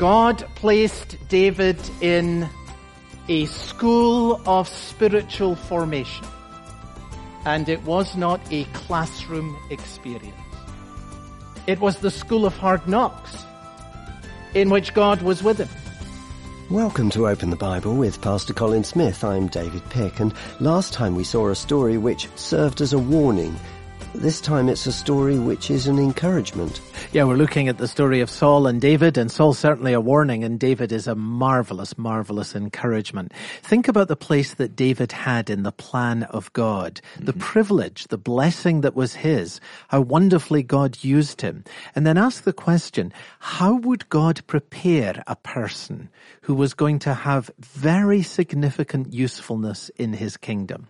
God placed David in a school of spiritual formation. And it was not a classroom experience. It was the school of hard knocks in which God was with him. Welcome to Open the Bible with Pastor Colin Smith. I'm David Pegg, and last time we saw a story which served as a warning this time it's a story which is an encouragement. Yeah, we're looking at the story of Saul and David, and Saul's certainly a warning, and David is a marvelous, marvelous encouragement. Think about the place that David had in the plan of God, mm-hmm. the privilege, the blessing that was his, how wonderfully God used him. And then ask the question, how would God prepare a person who was going to have very significant usefulness in his kingdom?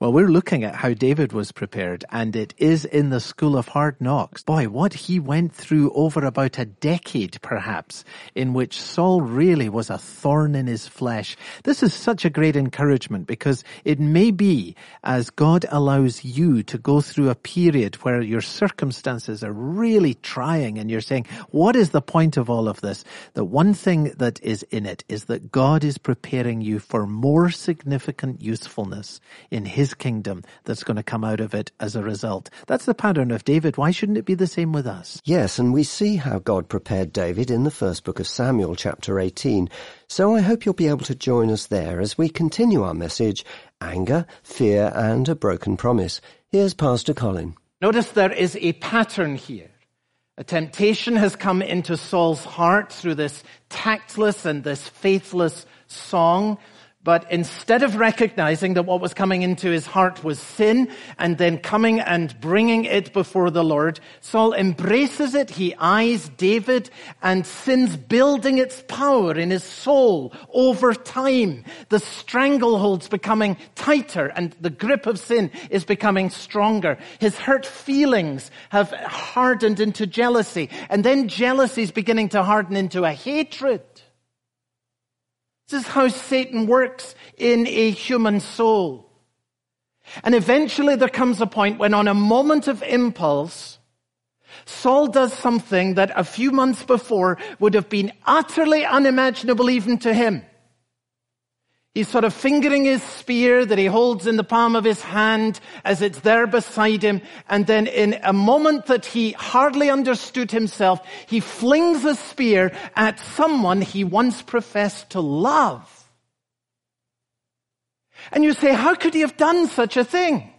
Well, we're looking at how David was prepared, and it is in the school of hard knocks. Boy, what he went through over about a decade, perhaps, in which Saul really was a thorn in his flesh. This is such a great encouragement because it may be as God allows you to go through a period where your circumstances are really trying and you're saying, what is the point of all of this? The one thing that is in it is that God is preparing you for more significant usefulness in his his kingdom that's going to come out of it as a result. That's the pattern of David. Why shouldn't it be the same with us? Yes, and we see how God prepared David in the first book of Samuel, chapter 18. So I hope you'll be able to join us there as we continue our message, Anger, Fear, and a Broken Promise. Here's Pastor Colin. Notice there is a pattern here. A temptation has come into Saul's heart through this tactless and this faithless song. But instead of recognizing that what was coming into his heart was sin and then coming and bringing it before the Lord, Saul embraces it. He eyes David and sin's building its power in his soul over time. The stranglehold's becoming tighter and the grip of sin is becoming stronger. His hurt feelings have hardened into jealousy and then jealousy is beginning to harden into a hatred. This is how Satan works in a human soul. And eventually there comes a point when on a moment of impulse, Saul does something that a few months before would have been utterly unimaginable even to him. He's sort of fingering his spear that he holds in the palm of his hand as it's there beside him. And then in a moment that he hardly understood himself, he flings the spear at someone he once professed to love. And you say, how could he have done such a thing?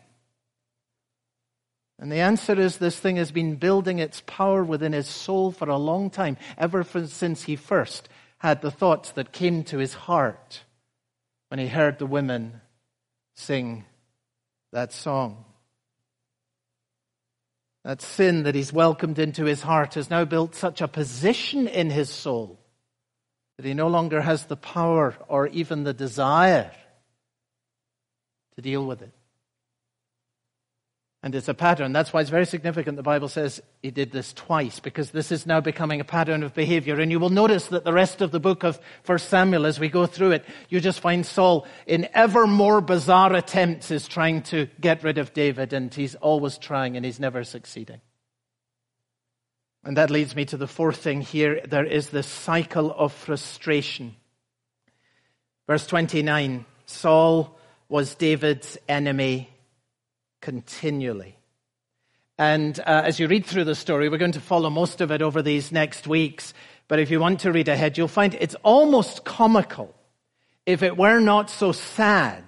And the answer is this thing has been building its power within his soul for a long time, ever since he first had the thoughts that came to his heart when he heard the women sing that song. That sin that he's welcomed into his heart has now built such a position in his soul that he no longer has the power or even the desire to deal with it. And it's a pattern. That's why it's very significant the Bible says he did this twice, because this is now becoming a pattern of behavior. And you will notice that the rest of the book of 1 Samuel, as we go through it, you just find Saul in ever more bizarre attempts is trying to get rid of David, and he's always trying and he's never succeeding. And that leads me to the fourth thing here. There is this cycle of frustration. Verse 29, Saul was David's enemy continually. And uh, as you read through the story, we're going to follow most of it over these next weeks. But if you want to read ahead, you'll find it's almost comical if it were not so sad.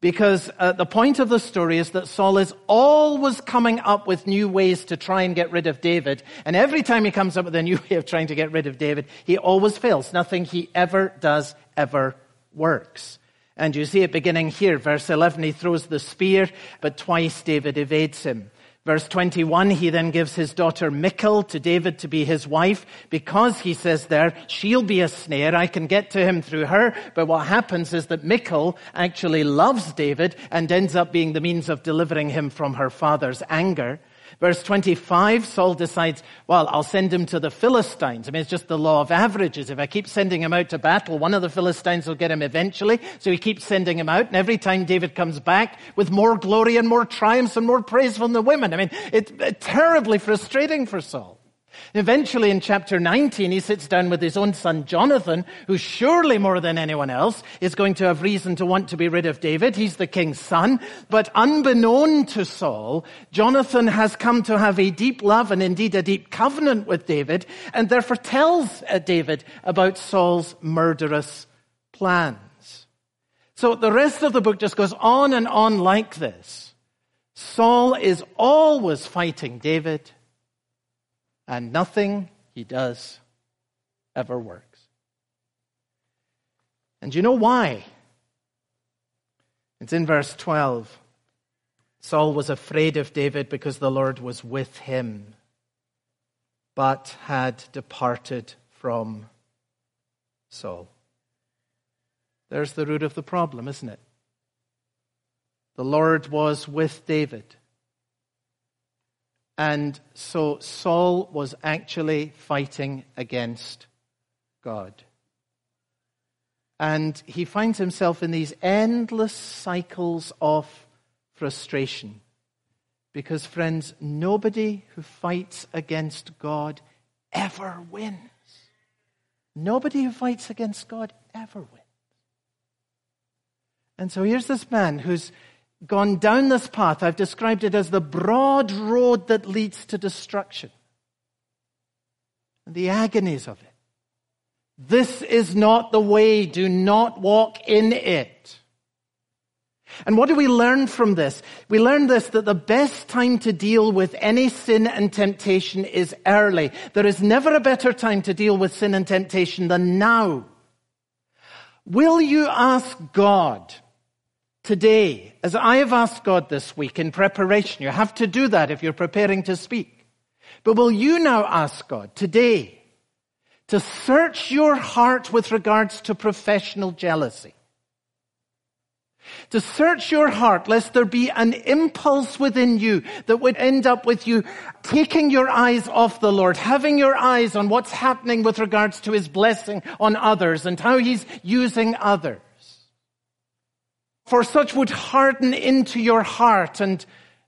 Because uh, the point of the story is that Saul is always coming up with new ways to try and get rid of David. And every time he comes up with a new way of trying to get rid of David, he always fails. Nothing he ever does ever works. And you see it beginning here. Verse 11, he throws the spear, but twice David evades him. Verse 21, he then gives his daughter Michal to David to be his wife because he says there, she'll be a snare. I can get to him through her. But what happens is that Michal actually loves David and ends up being the means of delivering him from her father's anger. Verse 25, Saul decides, well, I'll send him to the Philistines. I mean, it's just the law of averages. If I keep sending him out to battle, one of the Philistines will get him eventually. So he keeps sending him out. And every time David comes back with more glory and more triumphs and more praise from the women. I mean, it's uh, terribly frustrating for Saul. Eventually, in chapter 19, he sits down with his own son Jonathan, who surely more than anyone else is going to have reason to want to be rid of David. He's the king's son. But unbeknown to Saul, Jonathan has come to have a deep love and indeed a deep covenant with David, and therefore tells uh, David about Saul's murderous plans. So the rest of the book just goes on and on like this. Saul is always fighting David and nothing he does ever works. And you know why? It's in verse 12. Saul was afraid of David because the Lord was with him, but had departed from Saul. There's the root of the problem, isn't it? The Lord was with David. And so Saul was actually fighting against God. And he finds himself in these endless cycles of frustration. Because, friends, nobody who fights against God ever wins. Nobody who fights against God ever wins. And so here's this man who's gone down this path. I've described it as the broad road that leads to destruction. The agonies of it. This is not the way. Do not walk in it. And what do we learn from this? We learn this that the best time to deal with any sin and temptation is early. There is never a better time to deal with sin and temptation than now. Will you ask God today, as I have asked God this week in preparation, you have to do that if you're preparing to speak. But will you now ask God today to search your heart with regards to professional jealousy? To search your heart lest there be an impulse within you that would end up with you taking your eyes off the Lord, having your eyes on what's happening with regards to his blessing on others and how he's using others for such would harden into your heart and,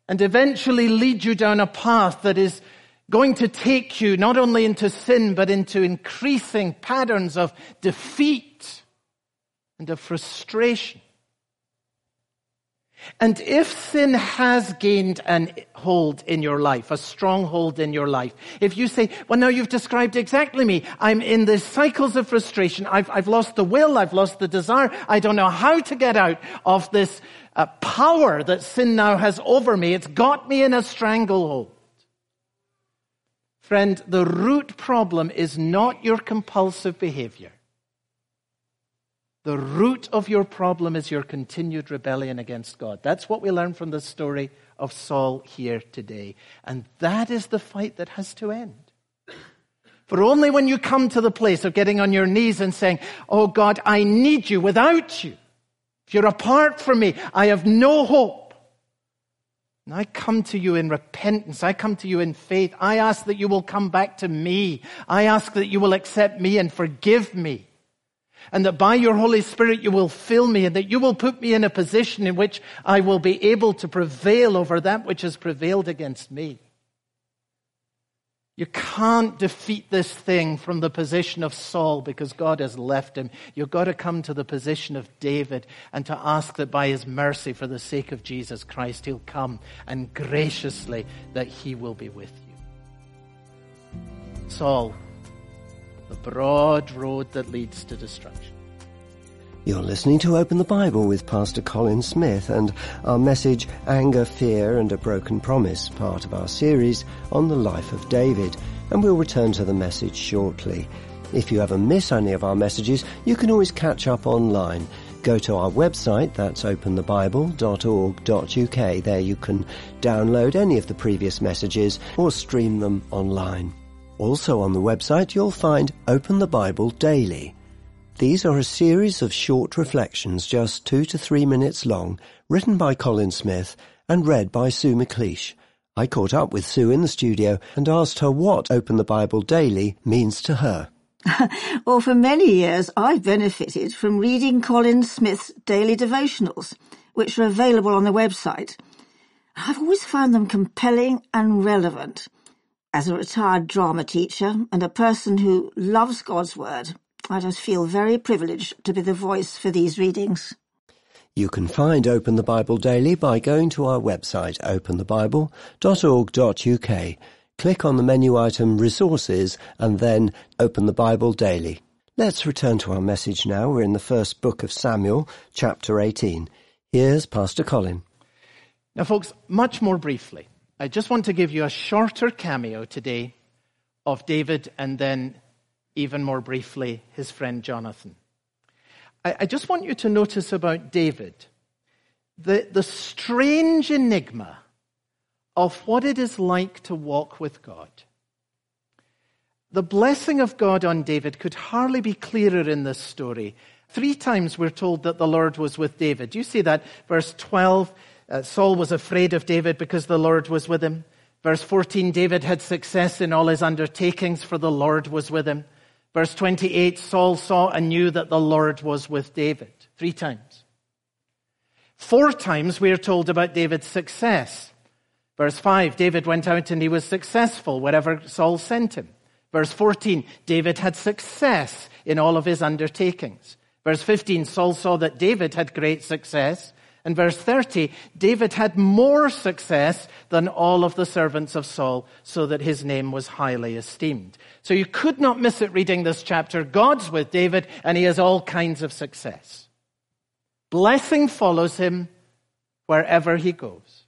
and eventually lead you down a path that is going to take you not only into sin, but into increasing patterns of defeat and of frustration. And if sin has gained an hold in your life, a stronghold in your life, if you say, well, now you've described exactly me. I'm in the cycles of frustration. I've, I've lost the will. I've lost the desire. I don't know how to get out of this uh, power that sin now has over me. It's got me in a stranglehold. Friend, the root problem is not your compulsive behavior. The root of your problem is your continued rebellion against God. That's what we learn from the story of Saul here today. And that is the fight that has to end. For only when you come to the place of getting on your knees and saying, Oh God, I need you without you. If you're apart from me, I have no hope. And I come to you in repentance. I come to you in faith. I ask that you will come back to me. I ask that you will accept me and forgive me and that by your Holy Spirit you will fill me and that you will put me in a position in which I will be able to prevail over that which has prevailed against me. You can't defeat this thing from the position of Saul because God has left him. You've got to come to the position of David and to ask that by his mercy, for the sake of Jesus Christ, he'll come and graciously that he will be with you. Saul, the broad road that leads to destruction. You're listening to Open the Bible with Pastor Colin Smith and our message, Anger, Fear and a Broken Promise, part of our series on the life of David. And we'll return to the message shortly. If you ever miss any of our messages, you can always catch up online. Go to our website, that's openthebible.org.uk. There you can download any of the previous messages or stream them online. Also on the website you'll find Open the Bible Daily. These are a series of short reflections just two to three minutes long, written by Colin Smith and read by Sue McLeish. I caught up with Sue in the studio and asked her what Open the Bible Daily means to her. well, for many years I've benefited from reading Colin Smith's daily devotionals, which are available on the website. I've always found them compelling and relevant. As a retired drama teacher and a person who loves God's Word, I just feel very privileged to be the voice for these readings. You can find Open the Bible Daily by going to our website openthebible.org.uk. Click on the menu item Resources and then Open the Bible Daily. Let's return to our message now. We're in the first book of Samuel, chapter 18. Here's Pastor Colin. Now, folks, much more briefly, I just want to give you a shorter cameo today of David and then, even more briefly, his friend Jonathan. I, I just want you to notice about David the, the strange enigma of what it is like to walk with God. The blessing of God on David could hardly be clearer in this story. Three times we're told that the Lord was with David. You see that? Verse 12, uh, Saul was afraid of David because the Lord was with him. Verse 14, David had success in all his undertakings for the Lord was with him. Verse 28, Saul saw and knew that the Lord was with David. Three times. Four times we are told about David's success. Verse 5, David went out and he was successful wherever Saul sent him. Verse 14, David had success in all of his undertakings. Verse 15, Saul saw that David had great success. And verse 30, David had more success than all of the servants of Saul, so that his name was highly esteemed. So you could not miss it reading this chapter. God's with David, and he has all kinds of success. Blessing follows him wherever he goes.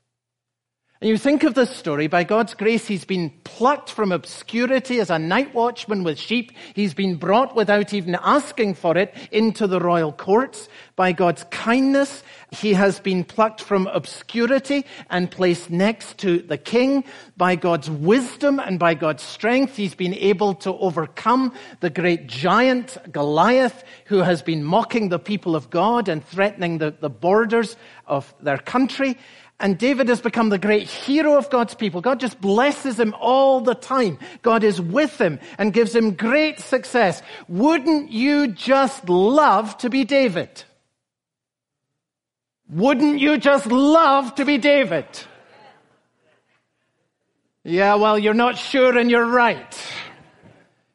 And you think of this story, by God's grace, he's been plucked from obscurity as a night watchman with sheep. He's been brought without even asking for it into the royal courts. By God's kindness, he has been plucked from obscurity and placed next to the king. By God's wisdom and by God's strength, he's been able to overcome the great giant Goliath who has been mocking the people of God and threatening the, the borders of their country. And David has become the great hero of God's people. God just blesses him all the time. God is with him and gives him great success. Wouldn't you just love to be David? Wouldn't you just love to be David? Yeah, well, you're not sure and you're right.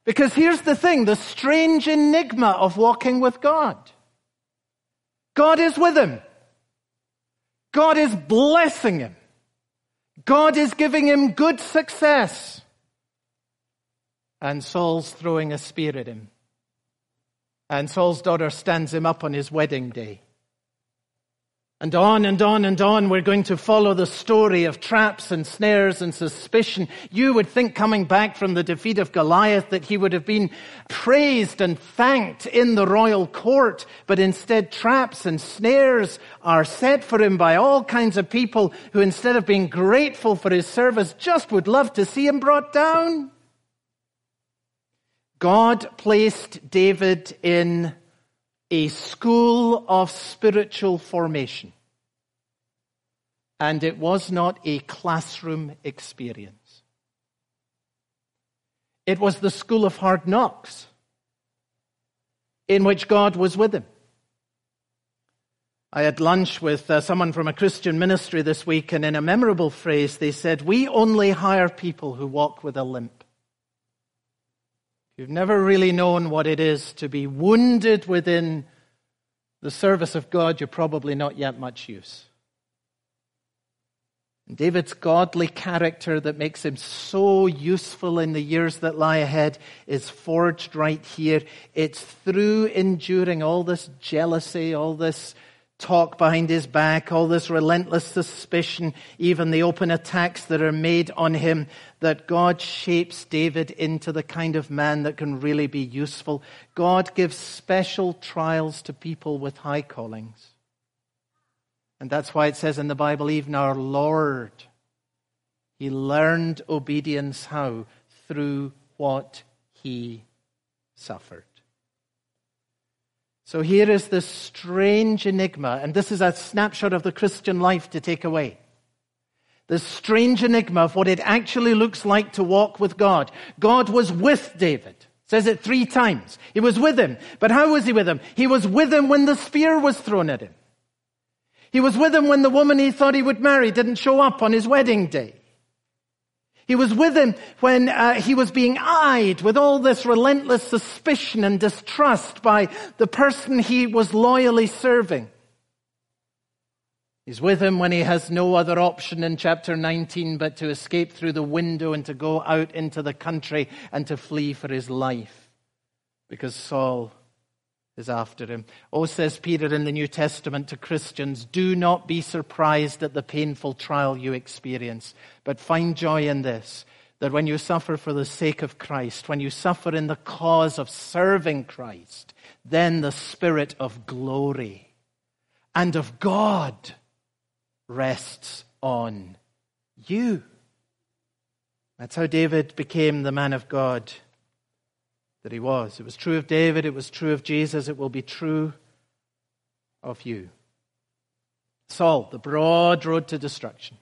Because here's the thing, the strange enigma of walking with God. God is with him. God is blessing him. God is giving him good success. And Saul's throwing a spear at him. And Saul's daughter stands him up on his wedding day. And on and on and on, we're going to follow the story of traps and snares and suspicion. You would think coming back from the defeat of Goliath that he would have been praised and thanked in the royal court, but instead traps and snares are set for him by all kinds of people who instead of being grateful for his service just would love to see him brought down. God placed David in a school of spiritual formation. And it was not a classroom experience. It was the school of hard knocks in which God was with him. I had lunch with uh, someone from a Christian ministry this week, and in a memorable phrase, they said, We only hire people who walk with a limp. You've never really known what it is to be wounded within the service of God, you're probably not yet much use. And David's godly character that makes him so useful in the years that lie ahead is forged right here. It's through enduring all this jealousy, all this talk behind his back, all this relentless suspicion, even the open attacks that are made on him, that God shapes David into the kind of man that can really be useful. God gives special trials to people with high callings. And that's why it says in the Bible, even our Lord, he learned obedience how? Through what he suffered. So here is this strange enigma, and this is a snapshot of the Christian life to take away. This strange enigma of what it actually looks like to walk with God. God was with David. Says it three times. He was with him. But how was he with him? He was with him when the spear was thrown at him. He was with him when the woman he thought he would marry didn't show up on his wedding day. He was with him when uh, he was being eyed with all this relentless suspicion and distrust by the person he was loyally serving. He's with him when he has no other option in chapter 19 but to escape through the window and to go out into the country and to flee for his life because Saul is after him. Oh, says Peter in the New Testament to Christians, do not be surprised at the painful trial you experience, but find joy in this, that when you suffer for the sake of Christ, when you suffer in the cause of serving Christ, then the Spirit of glory and of God rests on you. That's how David became the man of God that he was. It was true of David, it was true of Jesus, it will be true of you. Saul, the broad road to destruction.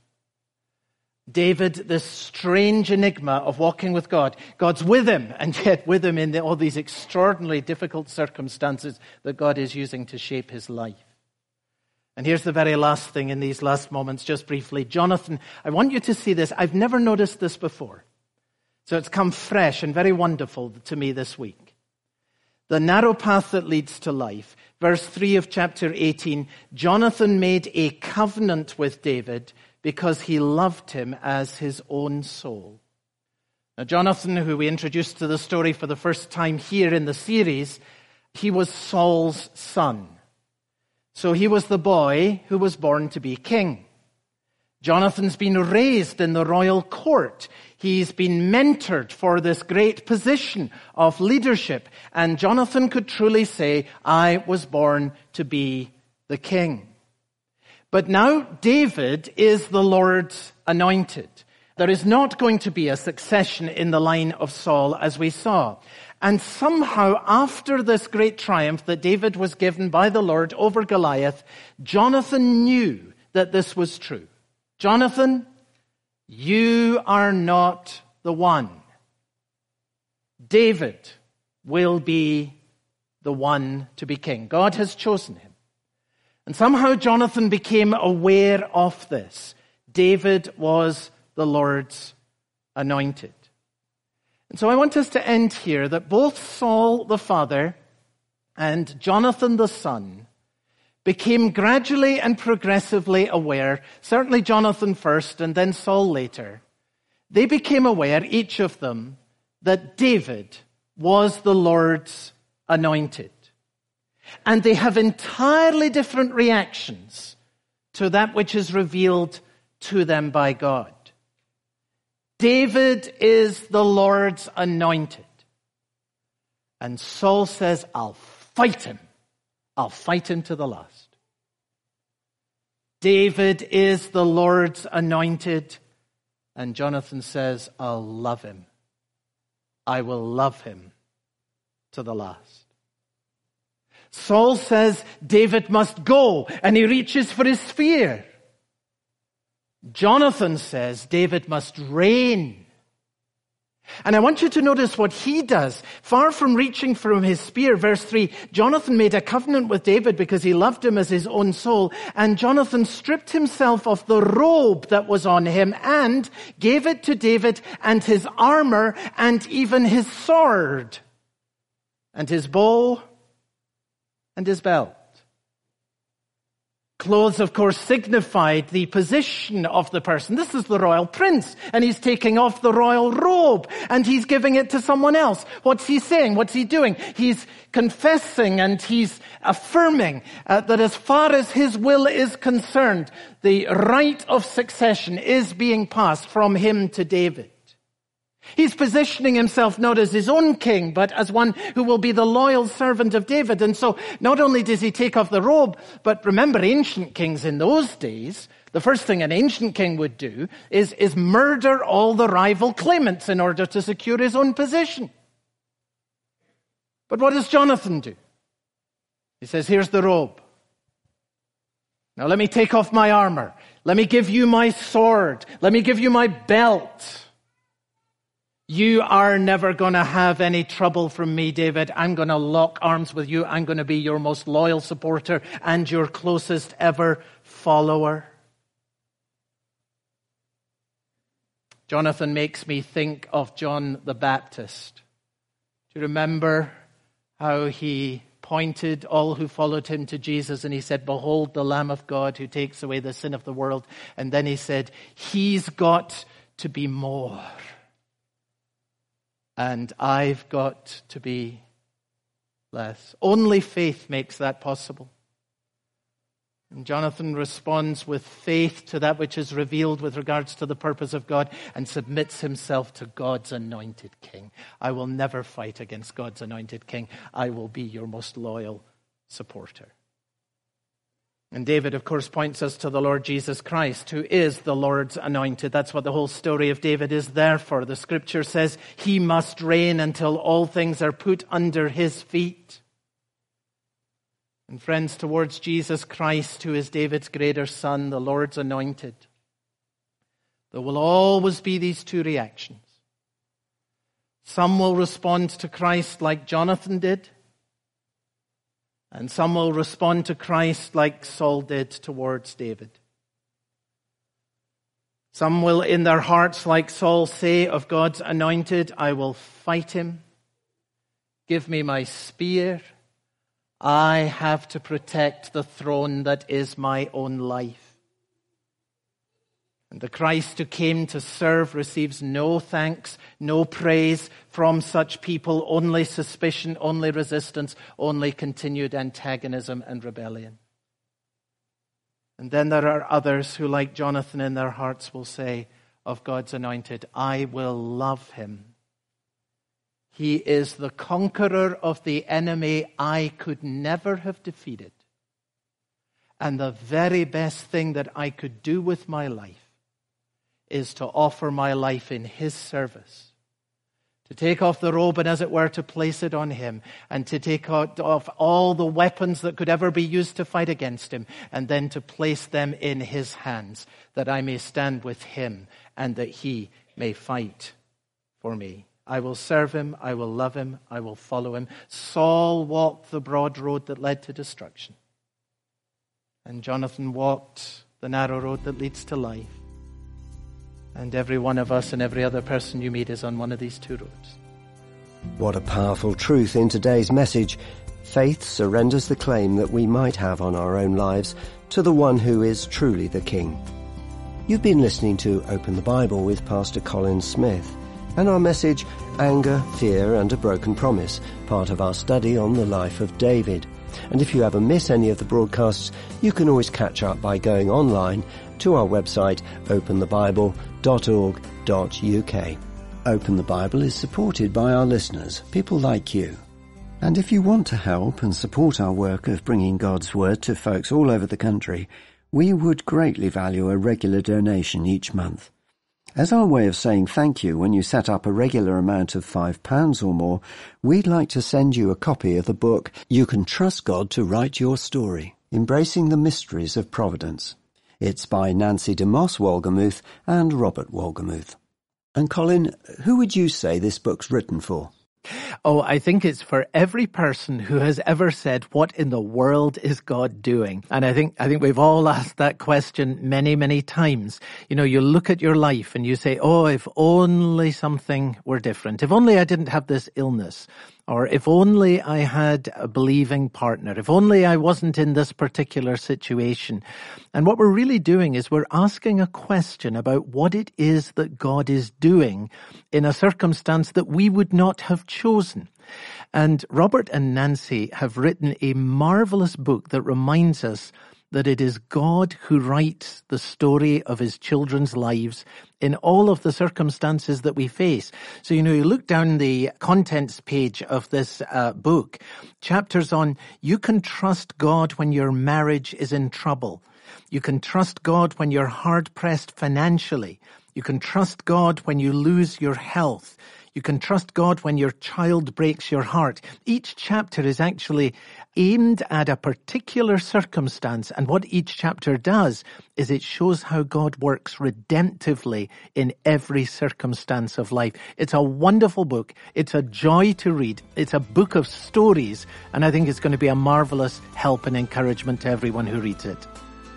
David, this strange enigma of walking with God. God's with him, and yet with him in all these extraordinarily difficult circumstances that God is using to shape his life. And here's the very last thing in these last moments, just briefly. Jonathan, I want you to see this. I've never noticed this before. So it's come fresh and very wonderful to me this week. The narrow path that leads to life. Verse 3 of chapter 18 Jonathan made a covenant with David because he loved him as his own soul. Now, Jonathan, who we introduced to the story for the first time here in the series, he was Saul's son. So he was the boy who was born to be king. Jonathan's been raised in the royal court. He's been mentored for this great position of leadership. And Jonathan could truly say, I was born to be the king. But now David is the Lord's anointed. There is not going to be a succession in the line of Saul as we saw. And somehow after this great triumph that David was given by the Lord over Goliath, Jonathan knew that this was true. Jonathan, you are not the one. David will be the one to be king. God has chosen him. And somehow Jonathan became aware of this. David was the Lord's anointed. And so I want us to end here that both Saul the father and Jonathan the son became gradually and progressively aware, certainly Jonathan first and then Saul later, they became aware, each of them, that David was the Lord's anointed. And they have entirely different reactions to that which is revealed to them by God. David is the Lord's anointed. And Saul says, I'll fight him. I'll fight him to the last. David is the Lord's anointed. And Jonathan says, I'll love him. I will love him to the last. Saul says David must go and he reaches for his spear. Jonathan says David must reign and I want you to notice what he does. Far from reaching from his spear, verse 3, Jonathan made a covenant with David because he loved him as his own soul. And Jonathan stripped himself of the robe that was on him and gave it to David and his armor and even his sword and his bow and his belt. Clothes, of course, signified the position of the person. This is the royal prince, and he's taking off the royal robe, and he's giving it to someone else. What's he saying? What's he doing? He's confessing and he's affirming uh, that as far as his will is concerned, the right of succession is being passed from him to David. He's positioning himself not as his own king, but as one who will be the loyal servant of David. And so not only does he take off the robe, but remember ancient kings in those days, the first thing an ancient king would do is, is murder all the rival claimants in order to secure his own position. But what does Jonathan do? He says, here's the robe. Now let me take off my armor. Let me give you my sword. Let me give you my belt. You are never going to have any trouble from me, David. I'm going to lock arms with you. I'm going to be your most loyal supporter and your closest ever follower. Jonathan makes me think of John the Baptist. Do you remember how he pointed all who followed him to Jesus and he said, Behold the Lamb of God who takes away the sin of the world. And then he said, He's got to be more. And I've got to be less. Only faith makes that possible. And Jonathan responds with faith to that which is revealed with regards to the purpose of God and submits himself to God's anointed king. I will never fight against God's anointed king. I will be your most loyal supporter. And David, of course, points us to the Lord Jesus Christ, who is the Lord's anointed. That's what the whole story of David is there for. The scripture says he must reign until all things are put under his feet. And friends, towards Jesus Christ, who is David's greater son, the Lord's anointed, there will always be these two reactions. Some will respond to Christ like Jonathan did, and some will respond to Christ like Saul did towards David. Some will, in their hearts, like Saul, say of God's anointed, I will fight him. Give me my spear I have to protect the throne that is my own life. And the Christ who came to serve receives no thanks, no praise from such people, only suspicion, only resistance, only continued antagonism and rebellion. And then there are others who, like Jonathan in their hearts, will say of God's anointed, I will love him he is the conqueror of the enemy I could never have defeated. And the very best thing that I could do with my life is to offer my life in His service. To take off the robe and, as it were, to place it on Him. And to take off all the weapons that could ever be used to fight against Him. And then to place them in His hands, that I may stand with Him and that He may fight for me. I will serve him. I will love him. I will follow him. Saul walked the broad road that led to destruction. And Jonathan walked the narrow road that leads to life. And every one of us and every other person you meet is on one of these two roads. What a powerful truth in today's message. Faith surrenders the claim that we might have on our own lives to the one who is truly the King. You've been listening to Open the Bible with Pastor Colin Smith and our message, Anger, Fear and a Broken Promise, part of our study on the life of David. And if you ever miss any of the broadcasts, you can always catch up by going online to our website, openthebible.org.uk. Open the Bible is supported by our listeners, people like you. And if you want to help and support our work of bringing God's Word to folks all over the country, we would greatly value a regular donation each month. As our way of saying thank you when you set up a regular amount of £5 or more, we'd like to send you a copy of the book You Can Trust God to Write Your Story, Embracing the Mysteries of Providence. It's by Nancy DeMoss Wolgemuth and Robert Wolgemuth. And Colin, who would you say this book's written for? Oh, I think it's for every person who has ever said, what in the world is God doing? And I think, I think we've all asked that question many, many times. You know, you look at your life and you say, oh, if only something were different. If only I didn't have this illness. Or if only I had a believing partner. If only I wasn't in this particular situation. And what we're really doing is we're asking a question about what it is that God is doing in a circumstance that we would not have chosen. And Robert and Nancy have written a marvelous book that reminds us that it is God who writes the story of his children's lives in all of the circumstances that we face. So, you know, you look down the contents page of this uh, book, chapters on you can trust God when your marriage is in trouble. You can trust God when you're hard pressed financially. You can trust God when you lose your health. You can trust God when your child breaks your heart. Each chapter is actually aimed at a particular circumstance. And what each chapter does is it shows how God works redemptively in every circumstance of life. It's a wonderful book. It's a joy to read. It's a book of stories. And I think it's going to be a marvelous help and encouragement to everyone who reads it.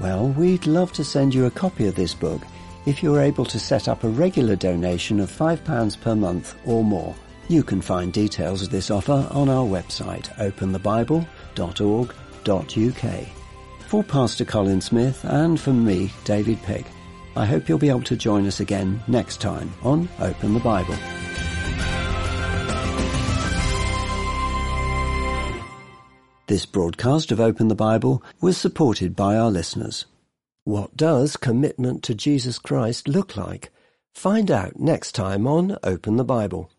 Well, we'd love to send you a copy of this book If you're able to set up a regular donation of £5 per month or more, you can find details of this offer on our website, openthebible.org.uk. For Pastor Colin Smith and for me, David Pegg, I hope you'll be able to join us again next time on Open the Bible. This broadcast of Open the Bible was supported by our listeners. What does commitment to Jesus Christ look like? Find out next time on Open the Bible.